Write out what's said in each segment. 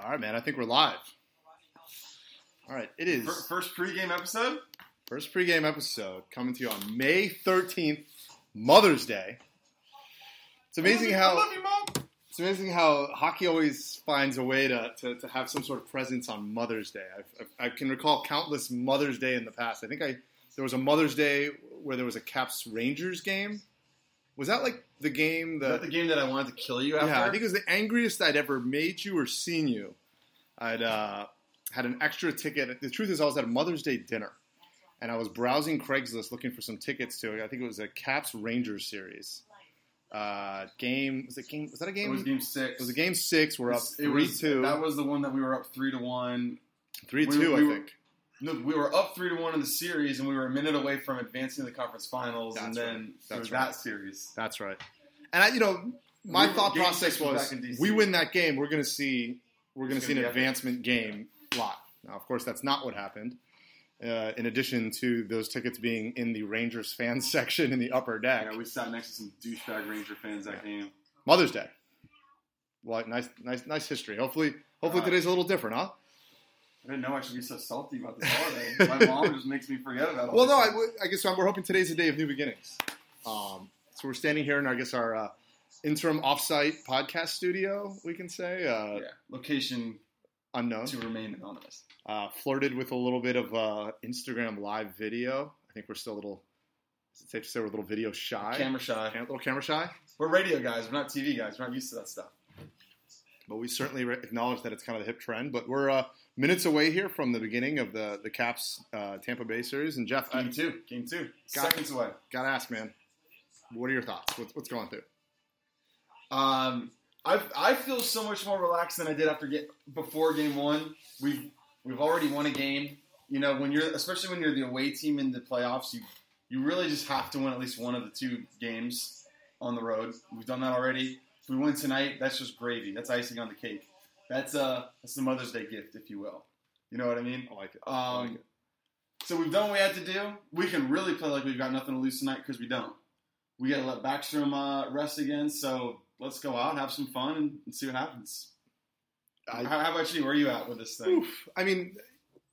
All right, man. I think we're live. All right, it is First pregame episode. first pregame episode coming to you on May thirteenth, Mother's Day. It's amazing how you, it's amazing how hockey always finds a way to, to, to have some sort of presence on Mother's Day. I've, I've, I can recall countless Mother's Day in the past. I think I there was a Mother's Day where there was a Caps Rangers game. Was that like the game that that the game that I wanted to kill you after? Yeah, I think it was the angriest I'd ever made you or seen you. I'd uh, had an extra ticket. The truth is, I was at a Mother's Day dinner, and I was browsing Craigslist looking for some tickets to. I think it was a Caps Rangers series uh, game. Was it game? Was that a game? it was game six. It was a game six. We're up it three was- two. That was the one that we were up three to one. three we- two. we I were- think. No, we were up three to one in the series, and we were a minute away from advancing to the conference finals, and That's then right. there That's right. that series. That's right. And I, you know, my We thought process was was: back in DC. we win that game, we're going to see we're going to see an gonna be epic. advancement game lot. Now, of course, that's not what happened. Uh, in addition to those tickets being in the Rangers fan section in the upper deck, Yeah, we sat next to some douchebag Ranger fans that game. Mother's Day. Well, nice, nice, nice history. Hopefully, hopefully Uh, today's a little different, huh? I didn't know I should be so salty about this holiday. My mom just makes me forget about it. Well, no, I, I guess we're hoping today's a day of new beginnings. Um, so we're standing here in, I guess, our uh, interim offsite podcast studio. We can say uh, yeah, location unknown. to remain anonymous. uh, flirted with a little bit of uh, Instagram live video. I think we're still a little. Is it safe to say we're a little video shy? Camera shy. A little camera shy, We're radio guys. We're not TV guys. We're not used to that stuff. but we certainly re- acknowledge that it's kind of the hip trend. But we're uh, minutes away here from the beginning of the the Caps uh, Tampa Bay series. And Jeff, I Game two. Game two. Got- Seconds away. gotta ask, man, what are your thoughts? What's, what's going through? Um, I I feel so much more relaxed than I did after get before game one. We've we've already won a game. You know, when you're especially when you're the away team in the playoffs, you you really just have to win at least one of the two games on the road. We've done that already. If we win tonight, that's just gravy. That's icing on the cake. That's a that's the Mother's Day gift, if you will. You know what I mean? I like it. I like Um, it. so we've done what we had to do. We can really play like we've got nothing to lose tonight because we don't. We got to let Backstrom uh, rest again. So let's go out, have some fun, and, and see what happens. I- how, how about you? Where are you at with this thing? Oof. I mean,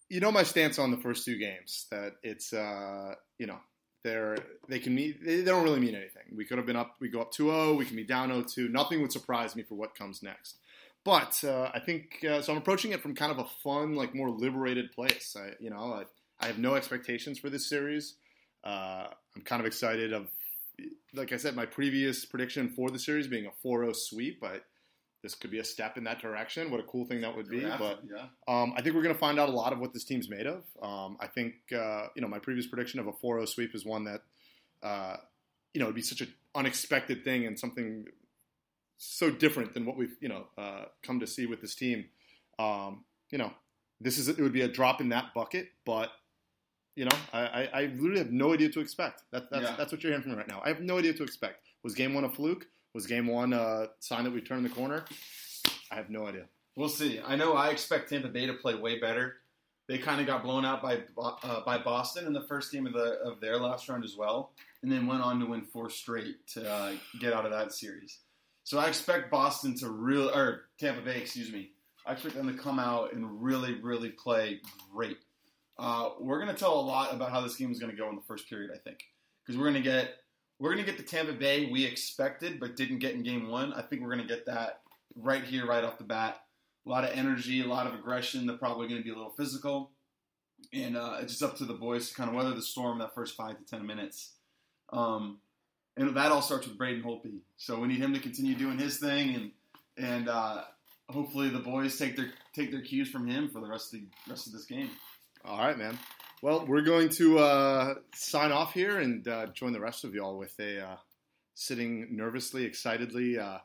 you know my stance on the first two games that it's uh, you know they're they can mean they, they don't really mean anything. We could have been up, we go up 2-0, we can be down 0-2. Nothing would surprise me for what comes next. But uh, I think uh, so. I'm approaching it from kind of a fun, like more liberated place. I, you know, I, I have no expectations for this series. Uh, I'm kind of excited of, like I said, my previous prediction for the series being a 4-0 sweep. But this could be a step in that direction. What a cool thing that would be. Yeah, But yeah, um, I think we're going to find out a lot of what this team's made of. Um, I think uh, you know my previous prediction of a 4-0 sweep is one that uh, you know would be such an unexpected thing and something so different than what we've you know uh, come to see with this team. Um, you know, this is it would be a drop in that bucket, but you know, I, I, I literally have no idea to expect. That, that's Yeah. that's what you're hearing from me right now. I have no idea to expect. Was game one a fluke? Was game one a sign that we turned the corner? I have no idea. we'll see. I know I expect Tampa Bay to play way better. They kind of got blown out by uh, by Boston in the first game of the of their last round as well, and then went on to win four straight to uh, get out of that series. So I expect Boston to really, or Tampa Bay, excuse me. I expect them to come out and really, really play great. Uh, we're going to tell a lot about how this game is going to go in the first period, I think, because we're going to get we're going to get the Tampa Bay we expected but didn't get in Game One. I think we're going to get that right here, right off the bat. A lot of energy, a lot of aggression. They're probably going to be a little physical, and uh, it's just up to the boys to kind of weather the storm that first five to ten minutes. Um, and that all starts with Braden Holtby. So we need him to continue doing his thing, and and uh, hopefully the boys take their take their cues from him for the rest of the rest of this game. All right, man. Well, we're going to uh, sign off here and uh, join the rest of y'all with a uh, sitting nervously, excitedly. Uh,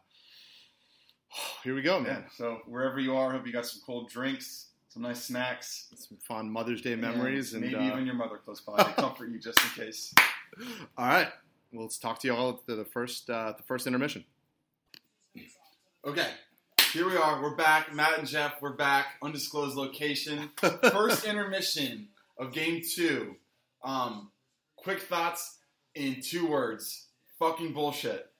here we go, Yeah. man. So wherever you are, hope you got some cold drinks, some nice snacks, Some fond Mother's Day memories, and, maybe uh, even your mother close by to comfort you just in case. all right. Well, let's talk to y'all at the, the first uh, the first intermission. Okay, here we are. We're back. Matt and Jeff, we're back. Undisclosed location. First intermission of game two. Um, quick thoughts in two words. Fucking bullshit.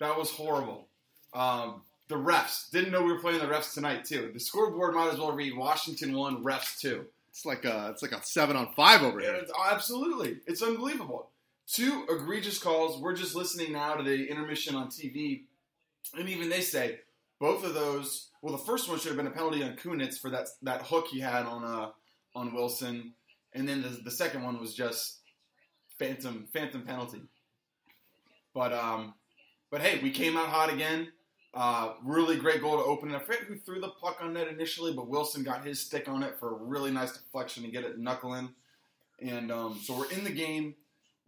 That was horrible. Um, the refs didn't know we were playing the refs tonight too. The scoreboard might as well read Washington one, refs two. It's like a it's like a seven on five over here. it's- absolutely, it's unbelievable. Two egregious calls. We're just listening now to the intermission on TV, and even they say both of those. Well, the first one should have been a penalty on Kunitz for that that hook he had on uh, on Wilson, and then the, the second one was just phantom phantom penalty. But um, but hey, we came out hot again. Uh, really great goal to open it. I forget who threw the puck on net initially, but Wilson got his stick on it for a really nice deflection to get it knuckling. And um, so we're in the game.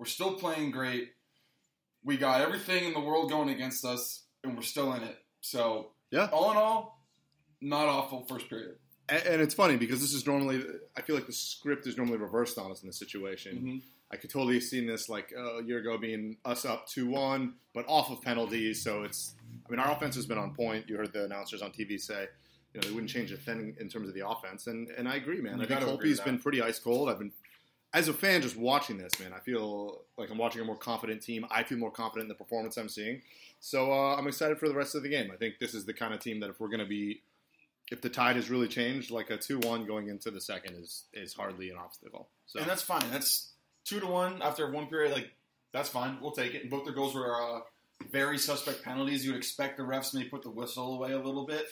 We're still playing great. We got everything in the world going against us, and we're still in it. So Yeah. all in all, not awful first period. And, and it's funny because this is normally I feel like the script is normally reversed on us in this situation. Mhm. I could totally have seen this like uh, a year ago being us up two one, but off of penalties. So it's I mean our offense has been on point. You heard the announcers on TV say. You know, they wouldn't change a thing in terms of the offense, and, and I agree, man. You I think gotta agree Holtby's with been pretty ice cold. I've been, as a fan, just watching this, man. I feel like I'm watching a more confident team. I feel more confident in the performance I'm seeing. So uh, I'm excited for the rest of the game. I think this is the kind of team that if we're going to be, if the tide has really changed, like a two-one going into the second is is hardly an obstacle. So And that's fine. That's two to one after one period. Like that's fine. We'll take it. And both their goals were uh, very suspect penalties. You would expect the refs may put the whistle away a little bit,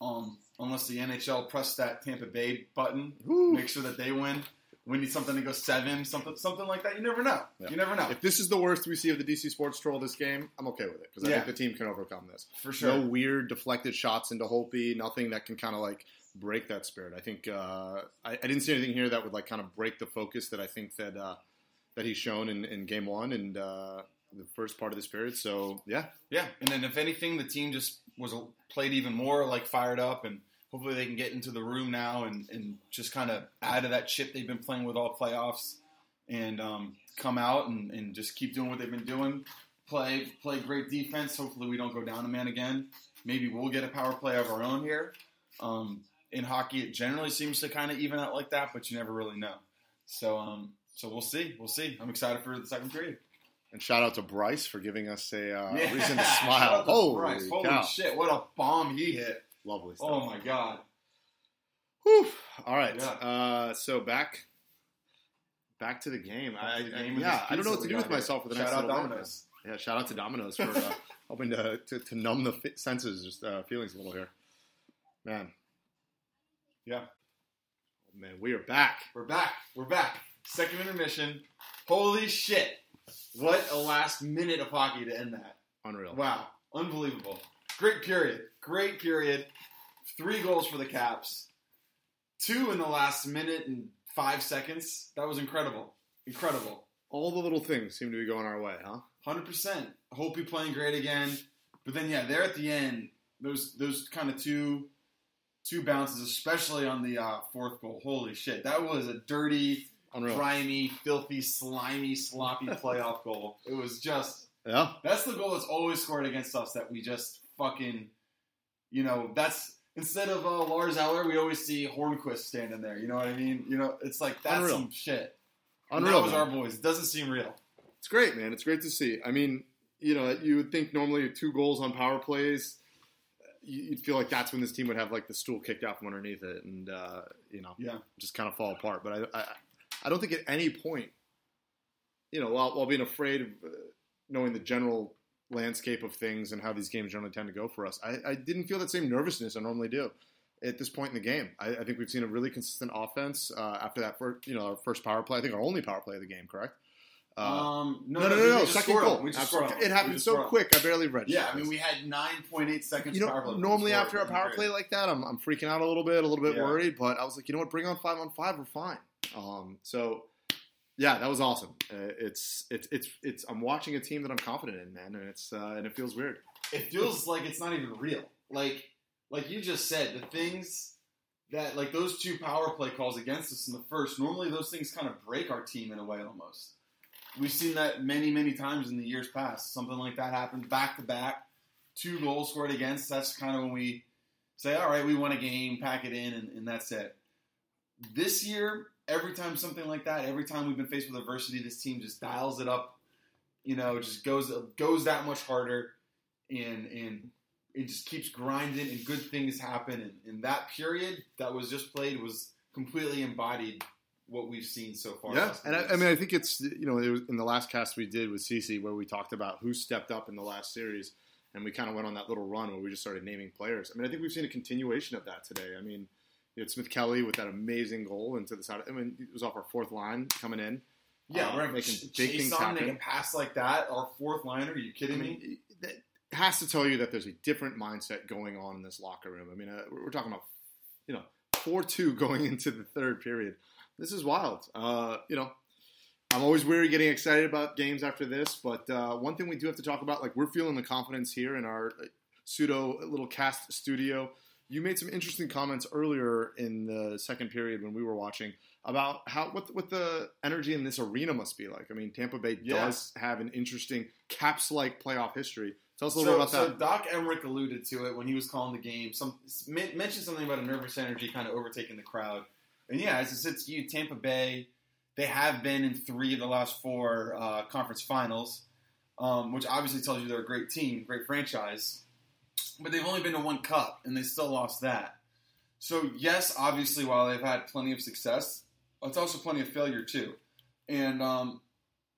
um, unless the NHL pressed that Tampa Bay button, Whew. make sure that they win. We need something to go seven, something, something like that. You never know. Yeah. You never know If this is the worst we see of the DC Sports Troll this game, I'm okay with it because I Yeah. think the team can overcome this. for sure. No weird deflected shots into Holtby, nothing that can kind of like break that spirit. I think uh, I, I didn't see anything here that would like kind of break the focus that I think that uh, that he's shown in, in game one and uh, the first part of this period. So yeah, Yeah, and then if anything, the team just was played even more like fired up, and hopefully they can get into the room now and, and just kind of add to that chip they've been playing with all playoffs, and um, come out and, and just keep doing what they've been doing. Play play great defense. Hopefully we don't go down a man again. Maybe we'll get a power play of our own here. Um, in hockey, it generally seems to kind of even out like that, but you never really know. So um, so we'll see. We'll see. I'm excited for the second period. and shout out to Bryce for giving us a uh, Yeah. reason to smile. to Holy, Bryce. Holy cow, shit! What a bomb he hit. Lovely stuff. Oh my god. Whew. All right, Yeah. uh, so back. Back to the game. I, the game and yeah, I don't know what to do with here. myself for the Shout next out little bit, Yeah, shout out to Domino's for uh, helping to, to, to numb the senses, just uh, feelings a little here. Man. Yeah. Oh, man, we are back. We're back. We're back. Second intermission. Holy shit! What a last minute of hockey to end that. Unreal. Wow, unbelievable. Great period. Great period. Three goals for the Caps. Two in the last minute and five seconds. That was incredible. Incredible. All the little things seem to be going our way, huh? Hundred percent. Hope you're playing great again. But then, yeah, there at the end, those those kind of two two bounces, especially on the uh, fourth goal. Holy shit, that was a dirty, Unreal. grimy, filthy, slimy, sloppy playoff goal. It was just Yeah. that's the goal that's always scored against us. That we just fucking, you know, that's instead of uh, Lars Eller, we always see Hornqvist standing there. You know what I mean? You know, it's like that's Unreal. some shit. And Unreal. That was our boys. It doesn't seem real. It's great, man. It's great to see. I mean, you know, you would think normally two goals on power plays, you- you'd feel like that's when this team would have like the stool kicked out from underneath it, and uh, you know, Yeah. just kind of fall apart. But I, I, I don't think at any point, you know, while, while being afraid of uh, knowing the general landscape of things and how these games generally tend to go for us, I, I didn't feel that same nervousness I normally do at this point in the game. I, I think we've seen a really consistent offense uh, after that first, you know, our first power play. I think our only power play of the game, correct? Uh, um, no, no, no, no. just Second goal. We just Absolutely. scored on- It happened just so scored quick. I barely read. Yeah, I mean, we had 9.8 seconds. you know, normally after a power play like that, I'm, I'm freaking out a little bit, a little bit Yeah. worried. But I was like, you know what? Bring on five on five. We're fine. Um, so yeah, that was awesome. Uh, it's it's it's it's. I'm watching a team that I'm confident in, man, and it's uh, and it feels weird. it feels like it's not even real. Like like you just said, the things that like those two power play calls against us in the first, normally those things kind of break our team in a way almost. We've seen that many, many times in the years past. Something like that happened back to back, two goals scored against. That's kind of when we say, all right, we won a game, pack it in, and, and that's it. This year, every time something like that, every time we've been faced with adversity, this team just dials it up. You know, just goes goes that much harder and and it just keeps grinding and good things happen. And, and that period that was just played was completely embodied what we've seen so far. Yeah, and I, I, mean, I think it's you know it in the last cast we did with CC where we talked about who stepped up in the last series, and we kind of went on that little run where we just started naming players. I mean, I think we've seen a continuation of that today. I mean, you had Smith-Pelly with that amazing goal into the side. I mean, it was off our fourth line coming in. Yeah, uh, we're making ch- big things happen. Make a pass like that, our fourth liner. Are you kidding I mean, me? That has to tell you that there's a different mindset going on in this locker room. I mean, uh, we're talking about you know four two going into the third period. This is wild. Uh, you know, I'm always weary getting excited about games after this, but uh, one thing we do have to talk about, like we're feeling the confidence here in our uh, pseudo little cast studio. You made some interesting comments earlier in the second period when we were watching about how what what the energy in this arena must be like. I mean, Tampa Bay yeah. does have an interesting Caps-like playoff history. Tell us a little so, bit about that. So Doc Emrick alluded to it when he was calling the game. Some mentioned something about a nervous energy kind of overtaking the crowd. And yeah, as it sits you, Tampa Bay, they have been in three of the last four uh, conference finals, um, which obviously tells you they're a great team, great franchise. But they've only been to one cup, and they still lost that. So yes, obviously, while they've had plenty of success, it's also plenty of failure too. And um,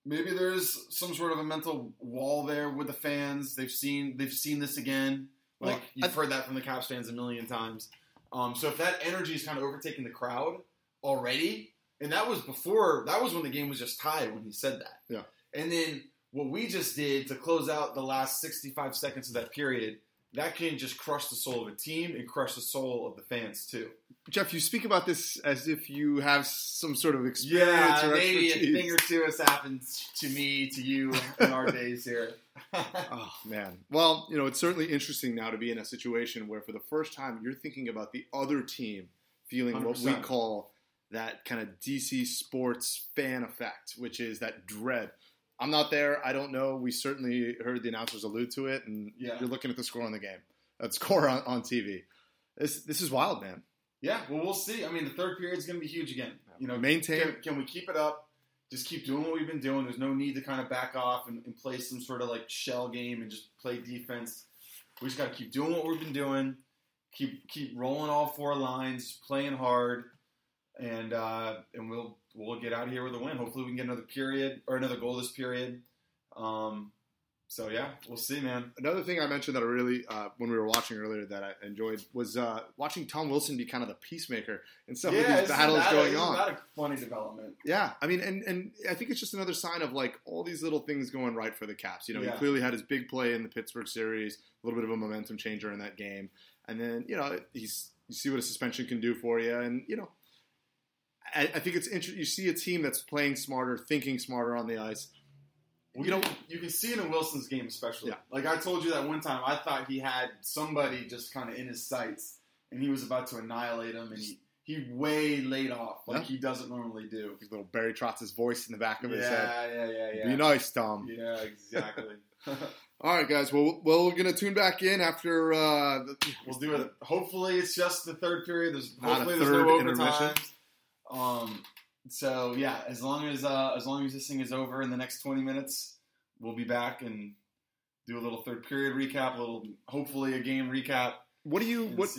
maybe there's some sort of a mental wall there with the fans. They've seen they've seen this again. Like well, you've heard that from the Caps fans a million times. Um, so if that energy is kind of overtaking the crowd already, and that was before that was when the game was just tied when he said that. Yeah. And then what we just did to close out the last 65 seconds of that period that can just crush the soul of a team and crush the soul of the fans too. Jeff, you speak about this as if you have some sort of experience. Yeah, maybe expertise. a thing or two has happened to me, to you in our days here. oh man, well, you know, it's certainly interesting now to be in a situation where, for the first time, you're thinking about the other team feeling 100%. what we call that kind of DC sports fan effect, which is that dread. I'm not there. I don't know. We certainly heard the announcers allude to it, and yeah. you're looking at the score on the game, that score on, on TV. This this is wild, man. Yeah, well, we'll see. I mean, the third period is going to be huge again. You know, maintain. Can, can, we keep it up? Just keep doing what we've been doing. There's no need to kind of back off and, and play some sort of like shell game and just play defense. We just got to keep doing what we've been doing. Keep keep rolling all four lines, playing hard, and uh, and we'll we'll get out of here with a win. Hopefully, we can get another period or another goal this period. Um, so yeah, we'll see, man. Another thing I mentioned that I really, uh, when we were watching earlier, that I enjoyed was uh, watching Tom Wilson be kind of the peacemaker in some yeah, of these battles that, going on. Not a funny development. Yeah, I mean, and and I think it's just another sign of like all these little things going right for the Caps. You know, yeah. he clearly had his big play in the Pittsburgh series, a little bit of a momentum changer in that game, and then you know he's you see what a suspension can do for you, and you know I, I think it's interesting. You see a team that's playing smarter, thinking smarter on the ice. You know, you can see it in Wilson's game, especially. Yeah. Like I told you that one time, I thought he had somebody just kind of in his sights, and he was about to annihilate him, and he he way laid off like yeah. he doesn't normally do. His little Barry Trotz's voice in the back of his head. Yeah, yeah, yeah. Be nice, Tom. Yeah, exactly. All right, guys. Well, we're gonna tune back in after. Uh, the, we'll do it. Hopefully, it's just the third period. There's hopefully there's no overtime. Um, so yeah, as long as uh, as long as this thing is over in the next 20 minutes, we'll be back and do a little third period recap, a little hopefully a game recap. What do you what?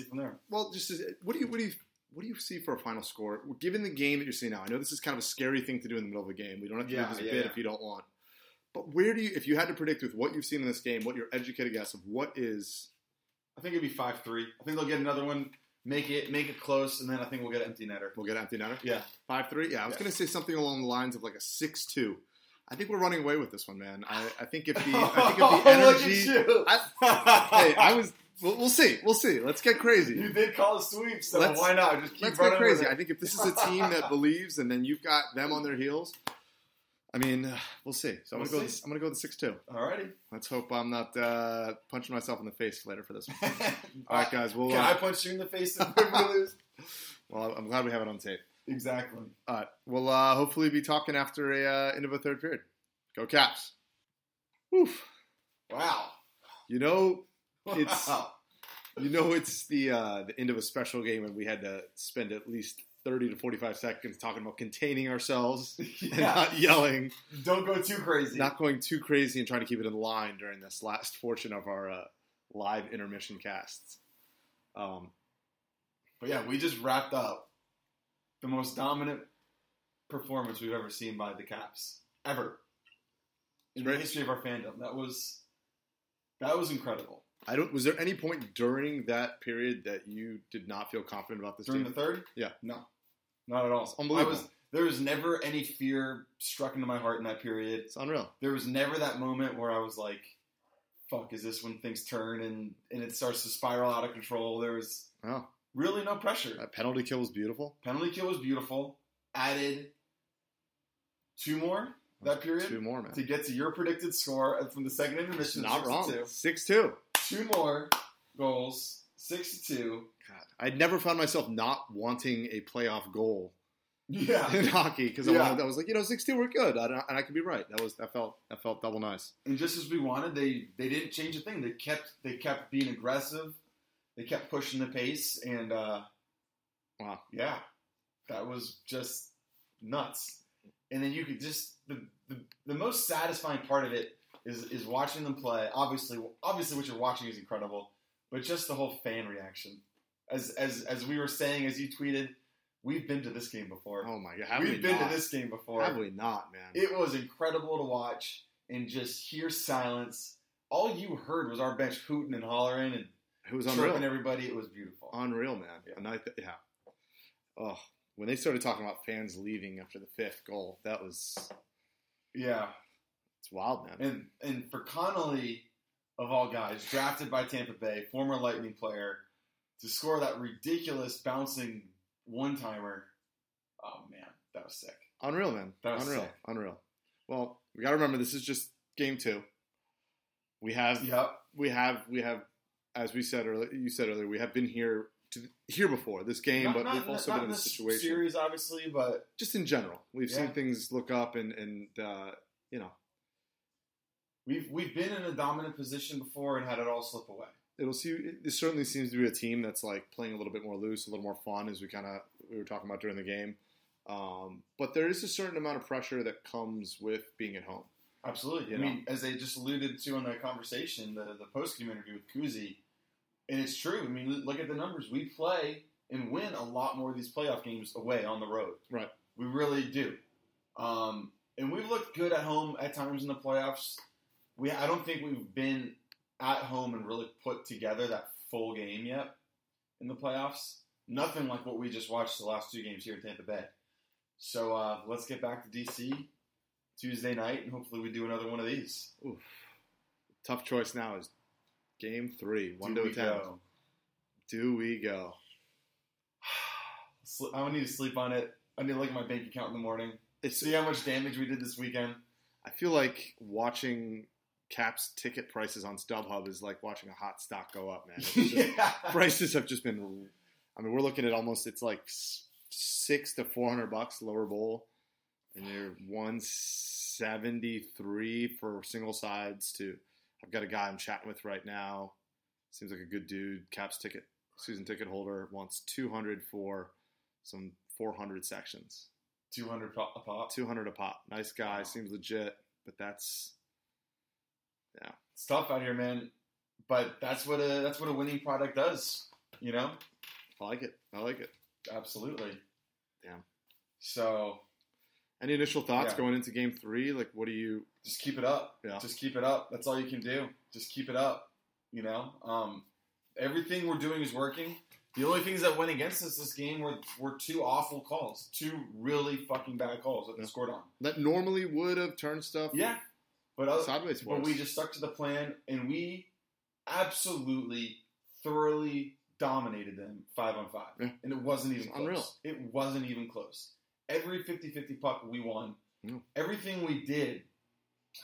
Well, just what do you what do you what do you see for a final score? Given the game that you're seeing now, I know this is kind of a scary thing to do in the middle of a game. We don't have to yeah, do this yeah, bit yeah. if you don't want. But where do you, if you had to predict with what you've seen in this game, what your educated guess of what is? I think it'd be five three. I think they'll get another one make it make it close, and then I think we'll get empty netter. We'll get empty netter. Yeah, five three. Yeah, I was yeah. going to say something along the lines of like a six two. I think we're running away with this one, man. I, I think if the I think if the energy, I, hey, I was. We'll, we'll, see. We'll see. Let's get crazy. You did call a sweep, so let's, why not? Just keep let's get crazy. I think if this is a team that believes, and then you've got them on their heels, I mean, uh, we'll see. So I'm we'll gonna go. I'm gonna go with the six two. Alrighty. Let's hope I'm not uh, punching myself in the face later for this one. All right, guys. Well, can uh, I punch you in the face if we lose? Well, I'm glad we have it on tape. Exactly. All right. We'll uh, hopefully be talking after a uh, end of a third period. Go Caps. Oof. Wow. You know, it's wow. you know it's the uh, the end of a special game, and we had to spend at least 30 to 45 seconds talking about containing ourselves yeah. and not yelling. Don't go too crazy. Not going too crazy and trying to keep it in line during this last portion of our uh, live intermission casts. Um, But yeah, we just wrapped up the most dominant performance we've ever seen by the Caps ever in the history of our fandom. That was that was incredible. I don't. Was there any point during that period that you did not feel confident about this During team? the third, Yeah. no, not at all. It's unbelievable. I was there was never any fear struck into my heart in that period. it's unreal. There was never that moment where I was like, "Fuck, is this when things turn and and it starts to spiral out of control?" There was really no pressure. that penalty kill was beautiful. Penalty kill was beautiful. Added two more that period Two more, man. to get to your predicted score from the second intermission. Not six wrong. Six two. Two more goals, six to two. God, I'd never found myself not wanting a playoff goal Yeah, in hockey because I, Yeah. wanted- I was like, you know, six two, we're good, I, and I could be right. That was that felt that felt double nice. and just as we wanted, they they didn't change a thing. They kept they kept being aggressive. They kept pushing the pace, and uh, Wow. yeah, that was just nuts. And then you could just the, the the most satisfying part of it is is watching them play. Obviously, obviously, what you're watching is incredible, but just the whole fan reaction. As as as we were saying, as you tweeted, we've been to this game before. Oh my god, have we've we been not? to this game before. Have we not, man? It was incredible to watch and just hear silence. All you heard was our bench hooting and hollering and it was unreal. everybody. It was beautiful. Unreal, man. Yeah. And I, th- yeah. Oh, when they started talking about fans leaving after the fifth goal, that was Yeah, it's wild, man. and and for Connolly, of all guys, drafted by Tampa Bay, former Lightning player, to score that ridiculous bouncing one timer. Oh man, that was sick. Unreal, man. That was Unreal. sick. Unreal. Well, we got to remember this is just game two. We have Yep. we have we have as we said earlier you said earlier we have been here to here before this game but we've also been in this situation series, obviously, but just in general we've Yeah. seen things look up and and uh, you know we've we've been in a dominant position before and had it all slip away. It'll see it certainly seems to be a team that's like playing a little bit more loose a little more fun as we kind of we were talking about during the game um, but there is a certain amount of pressure that comes with being at home Absolutely. You I mean, as they just alluded to in the conversation, the, the post game interview with Kuzi, and it's true. I mean, look at the numbers. We play and win a lot more of these playoff games away on the road. Right. We really do. Um, and we've looked good at home at times in the playoffs. We I don't think we've been at home and really put together that full game yet in the playoffs. Nothing like what we just watched the last two games here in Tampa Bay. So uh, let's get back to DC Tuesday night, and hopefully we do another one of these. tough choice now is game three one Do to we ten go? do we go I need to sleep on it. I need to look at my bank account in the morning. it's See how much damage we did this weekend. I feel like watching Caps ticket prices on StubHub is like watching a hot stock go up, man. Just- yeah. prices have just been. I mean, we're looking at almost it's like six to four hundred bucks lower bowl, and they're one seventy three for single sides. To I've got a guy I'm chatting with right now. Seems like a good dude. Caps ticket season ticket holder wants two hundred for some four hundred sections. 200 a pop. Two hundred a pop. Nice guy. Wow. Seems legit, but that's It's tough out here, man. But that's what a that's what a winning product does. You know, I like it. I like it. absolutely. Damn. So Any initial thoughts Yeah. going into game three? Like, what do you? just keep it up. Yeah. Just keep it up. That's all you can do. Just keep it up. You know, um, everything we're doing is working. The only things that went against us this game were, were two awful calls, two really fucking bad calls that they Yeah. scored on. That normally would have turned stuff Yeah, but other, sideways but we just stuck to the plan and we absolutely thoroughly dominated them five on five, Yeah. and it wasn't even close. unreal. It wasn't even close. Every 50-50 puck we won. Yeah. Everything we did,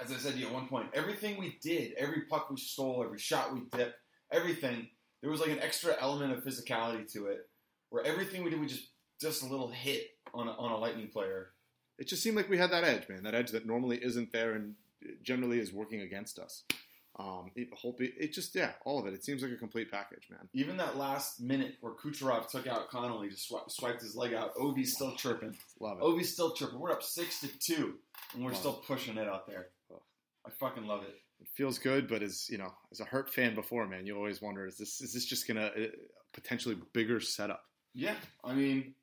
as I said to you at one point, everything we did, every puck we stole, every shot we dipped, everything. There was like an extra element of physicality to it, where everything we did, we just just a little hit on a, on a lightning player. it just seemed like we had that edge, man. That edge that normally isn't there and generally is working against us. Um, it, whole, it just yeah, all of it. It seems like a complete package, man. Even that last minute where Kucherov took out Connolly, just swi- swiped his leg out. Ovi's still chirping. Love it. Ovi's still chirping. We're up six to two, and we're Wow. still pushing it out there. I fucking love it. It feels good, but as you know, as a hurt fan before, man, you always wonder: is this is this just gonna uh, potentially bigger setup? Yeah, I mean,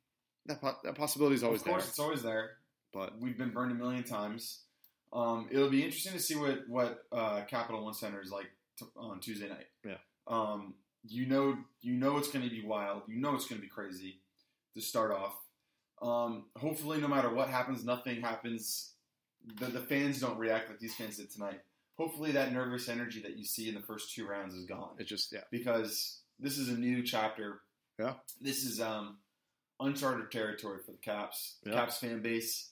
That po- that possibility is always of course, there, it's always there. but We've been burned a million times. Um, it'll be interesting to see what what uh, Capital One Center is like t- on Tuesday night. Yeah. Um, you know, you know it's going to be wild. You know it's going to be crazy to start off. Um, hopefully, no matter what happens, nothing happens. The, the fans don't react like these fans did tonight. Hopefully, that nervous energy that you see in the first two rounds is gone it just yeah, because this is a new chapter. Yeah. This is um, uncharted territory for the Caps, Yeah. Caps fan base.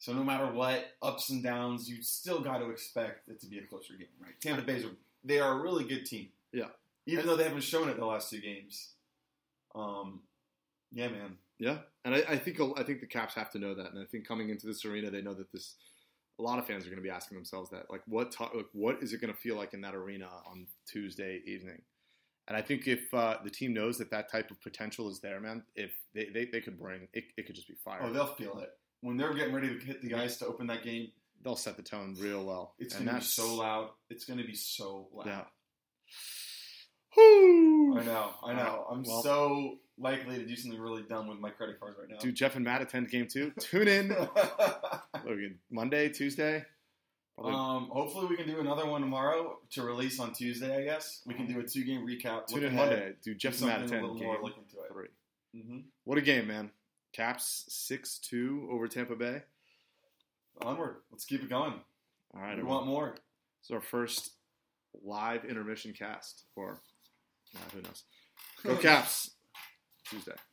So no matter what ups and downs, you still got to expect it to be a closer game, right? Tampa Bay's a, they are a really good team. Yeah. Even though they haven't shown it the last two games. Um, yeah, man. yeah. And I, I think I think the Caps have to know that, and I think coming into this arena, they know that this. A lot of fans are going to be asking themselves that, like, what like, what is it going to feel like in that arena on Tuesday evening? And I think if uh, the team knows that that type of potential is there, man, if they, they, they could bring it, it could just be fire. Oh, they'll feel it when they're getting ready to hit the ice to open that game. They'll set the tone real well. It's going to be so loud. It's going to be so loud. Yeah. Whew. I know. I know. I'm Well- so likely to do something really dumb with my credit cards right now. Do Jeff and Matt attend game two? Tune in. Logan, Monday, Tuesday. Um, hopefully, we can do another one tomorrow to release on Tuesday. I guess we can do a two-game recap. tune in ahead, Monday. Do do Jeff and Matt attend game more look into it. three? hmm What a game, man! Caps six two over Tampa Bay. Onward. Let's keep it going. All right, we everyone. want more. It's our first live intermission cast, or nah, who knows? Go Caps! Tuesday.